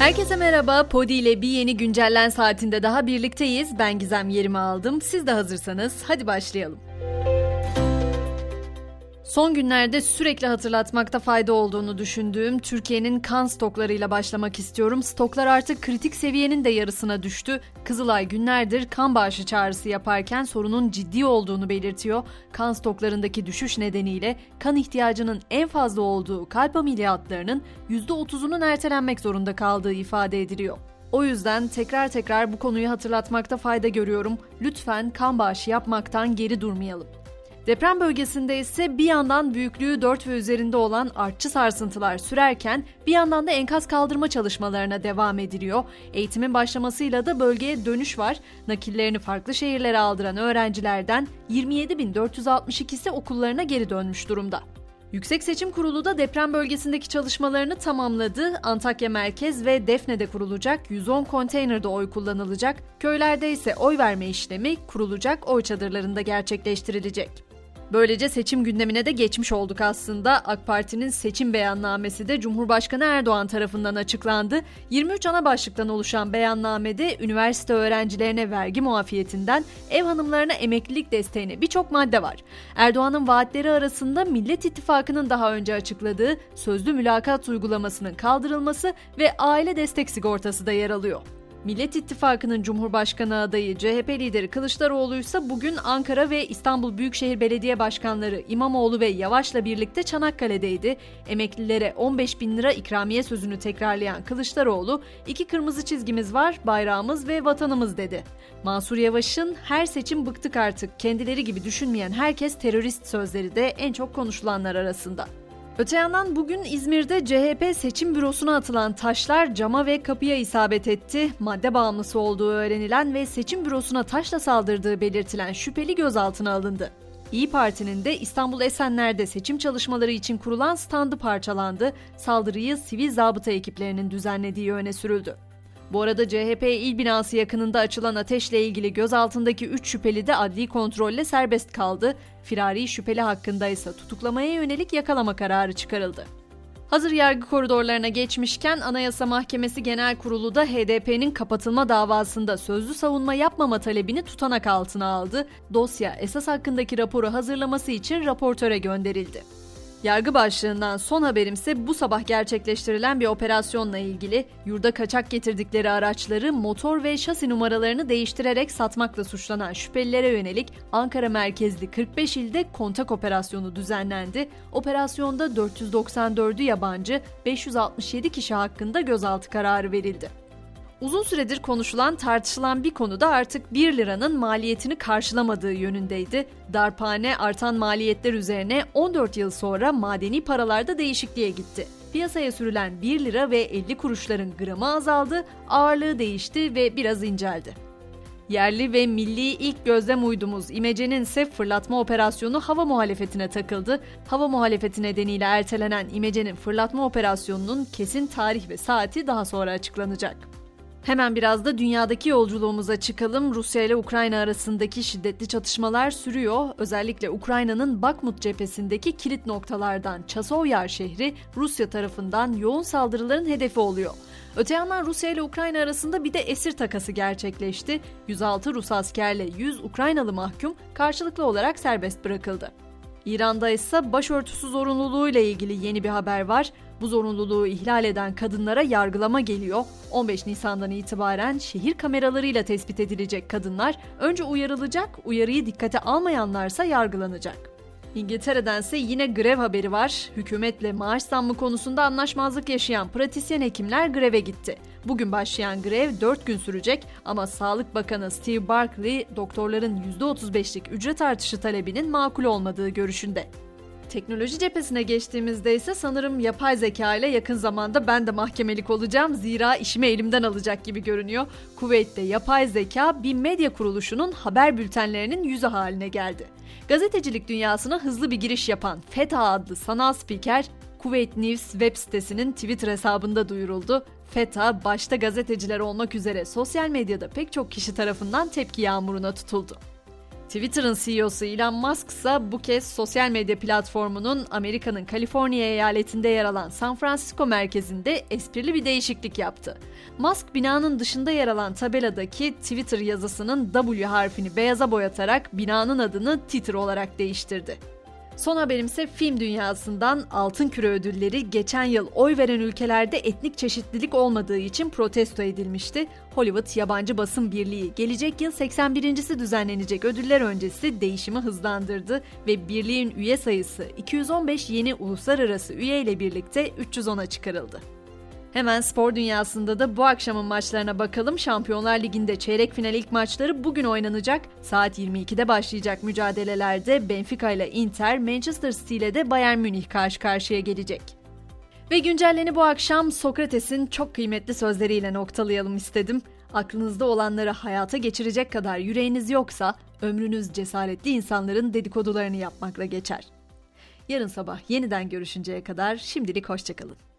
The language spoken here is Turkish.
Herkese merhaba. Podi ile bir yeni güncellen saatinde daha birlikteyiz. Ben Gizem yerimi aldım. Siz de hazırsanız hadi başlayalım. Son günlerde sürekli hatırlatmakta fayda olduğunu düşündüğüm Türkiye'nin kan stoklarıyla başlamak istiyorum. Stoklar artık kritik seviyenin de yarısına düştü. Kızılay günlerdir kan bağışı çağrısı yaparken sorunun ciddi olduğunu belirtiyor. Kan stoklarındaki düşüş nedeniyle kan ihtiyacının en fazla olduğu kalp ameliyatlarının %30'unun ertelenmek zorunda kaldığı ifade ediliyor. O yüzden tekrar tekrar bu konuyu hatırlatmakta fayda görüyorum. Lütfen kan bağışı yapmaktan geri durmayalım. Deprem bölgesinde ise bir yandan büyüklüğü 4 ve üzerinde olan artçı sarsıntılar sürerken bir yandan da enkaz kaldırma çalışmalarına devam ediliyor. Eğitimin başlamasıyla da bölgeye dönüş var. Nakillerini farklı şehirlere aldıran öğrencilerden 27.462'si okullarına geri dönmüş durumda. Yüksek Seçim Kurulu da deprem bölgesindeki çalışmalarını tamamladı. Antakya Merkez ve Defne'de kurulacak 110 konteynerde oy kullanılacak. Köylerde ise oy verme işlemi kurulacak oy çadırlarında gerçekleştirilecek. Böylece seçim gündemine de geçmiş olduk aslında. AK Parti'nin seçim beyannamesi de Cumhurbaşkanı Erdoğan tarafından açıklandı. 23 ana başlıktan oluşan beyannamede üniversite öğrencilerine vergi muafiyetinden ev hanımlarına emeklilik desteğine birçok madde var. Erdoğan'ın vaatleri arasında Millet İttifakı'nın daha önce açıkladığı sözlü mülakat uygulamasının kaldırılması ve aile destek sigortası da yer alıyor. Millet İttifakı'nın Cumhurbaşkanı adayı CHP lideri Kılıçdaroğlu ise bugün Ankara ve İstanbul Büyükşehir Belediye Başkanları İmamoğlu ve Yavaş'la birlikte Çanakkale'deydi. Emeklilere 15 bin lira ikramiye sözünü tekrarlayan Kılıçdaroğlu, iki kırmızı çizgimiz var, bayrağımız ve vatanımız dedi. Mansur Yavaş'ın her seçim bıktık artık, kendileri gibi düşünmeyen herkes terörist sözleri de en çok konuşulanlar arasında. Öte yandan bugün İzmir'de CHP seçim bürosuna atılan taşlar cama ve kapıya isabet etti. Madde bağımlısı olduğu öğrenilen ve seçim bürosuna taşla saldırdığı belirtilen şüpheli gözaltına alındı. İyi Parti'nin de İstanbul Esenler'de seçim çalışmaları için kurulan standı parçalandı. Saldırıyı sivil zabıta ekiplerinin düzenlediği öne sürüldü. Bu arada CHP il binası yakınında açılan ateşle ilgili gözaltındaki 3 şüpheli de adli kontrolle serbest kaldı. Firari şüpheli hakkında ise tutuklamaya yönelik yakalama kararı çıkarıldı. Hazır yargı koridorlarına geçmişken Anayasa Mahkemesi Genel Kurulu da HDP'nin kapatılma davasında sözlü savunma yapmama talebini tutanak altına aldı. Dosya esas hakkındaki raporu hazırlaması için raportöre gönderildi. Yargı başlığından son haberimse bu sabah gerçekleştirilen bir operasyonla ilgili yurda kaçak getirdikleri araçları motor ve şasi numaralarını değiştirerek satmakla suçlanan şüphelilere yönelik Ankara merkezli 45 ilde kontak operasyonu düzenlendi. Operasyonda 494'ü yabancı, 567 kişi hakkında gözaltı kararı verildi. Uzun süredir konuşulan tartışılan bir konu da artık 1 liranın maliyetini karşılamadığı yönündeydi. Darphane artan maliyetler üzerine 14 yıl sonra madeni paralarda değişikliğe gitti. Piyasaya sürülen 1 lira ve 50 kuruşların gramı azaldı, ağırlığı değişti ve biraz inceldi. Yerli ve milli ilk gözlem uydumuz İmece'nin ise fırlatma operasyonu hava muhalefetine takıldı. Hava muhalefeti nedeniyle ertelenen İmece'nin fırlatma operasyonunun kesin tarih ve saati daha sonra açıklanacak. Hemen biraz da dünyadaki yolculuğumuza çıkalım. Rusya ile Ukrayna arasındaki şiddetli çatışmalar sürüyor. Özellikle Ukrayna'nın Bakmut cephesindeki kilit noktalardan Çasovyar şehri Rusya tarafından yoğun saldırıların hedefi oluyor. Öte yandan Rusya ile Ukrayna arasında bir de esir takası gerçekleşti. 106 Rus askerle 100 Ukraynalı mahkum karşılıklı olarak serbest bırakıldı. İran'da ise başörtüsü zorunluluğu ile ilgili yeni bir haber var. Bu zorunluluğu ihlal eden kadınlara yargılama geliyor. 15 Nisan'dan itibaren şehir kameralarıyla tespit edilecek kadınlar önce uyarılacak, uyarıyı dikkate almayanlarsa yargılanacak. İngiltere'dense yine grev haberi var. Hükümetle maaş zammı konusunda anlaşmazlık yaşayan pratisyen hekimler greve gitti. Bugün başlayan grev 4 gün sürecek ama Sağlık Bakanı Steve Barclay doktorların %35'lik ücret artışı talebinin makul olmadığı görüşünde. Teknoloji cephesine geçtiğimizde ise sanırım yapay zeka ile yakın zamanda ben de mahkemelik olacağım. Zira işimi elimden alacak gibi görünüyor. Kuveyt'te yapay zeka bir medya kuruluşunun haber bültenlerinin yüzü haline geldi. Gazetecilik dünyasına hızlı bir giriş yapan FETA adlı sanal spiker Kuveyt News web sitesinin Twitter hesabında duyuruldu. FETA başta gazeteciler olmak üzere sosyal medyada pek çok kişi tarafından tepki yağmuruna tutuldu. Twitter'ın CEO'su Elon Musk ise bu kez sosyal medya platformunun Amerika'nın Kaliforniya eyaletinde yer alan San Francisco merkezinde esprili bir değişiklik yaptı. Musk binanın dışında yer alan tabeladaki Twitter yazısının W harfini beyaza boyatarak binanın adını Twitter olarak değiştirdi. Son haberim ise film dünyasından Altın Küre ödülleri geçen yıl oy veren ülkelerde etnik çeşitlilik olmadığı için protesto edilmişti. Hollywood Yabancı Basın Birliği gelecek yıl 81.si düzenlenecek ödüller öncesi değişimi hızlandırdı ve birliğin üye sayısı 215 yeni uluslararası üye ile birlikte 310'a çıkarıldı. Hemen spor dünyasında da bu akşamın maçlarına bakalım. Şampiyonlar Ligi'nde çeyrek final ilk maçları bugün oynanacak. Saat 22'de başlayacak mücadelelerde Benfica ile Inter, Manchester City ile de Bayern Münih karşı karşıya gelecek. Ve güncelleni bu akşam Sokrates'in çok kıymetli sözleriyle noktalayalım istedim. Aklınızda olanları hayata geçirecek kadar yüreğiniz yoksa ömrünüz cesaretli insanların dedikodularını yapmakla geçer. Yarın sabah yeniden görüşünceye kadar şimdilik hoşçakalın.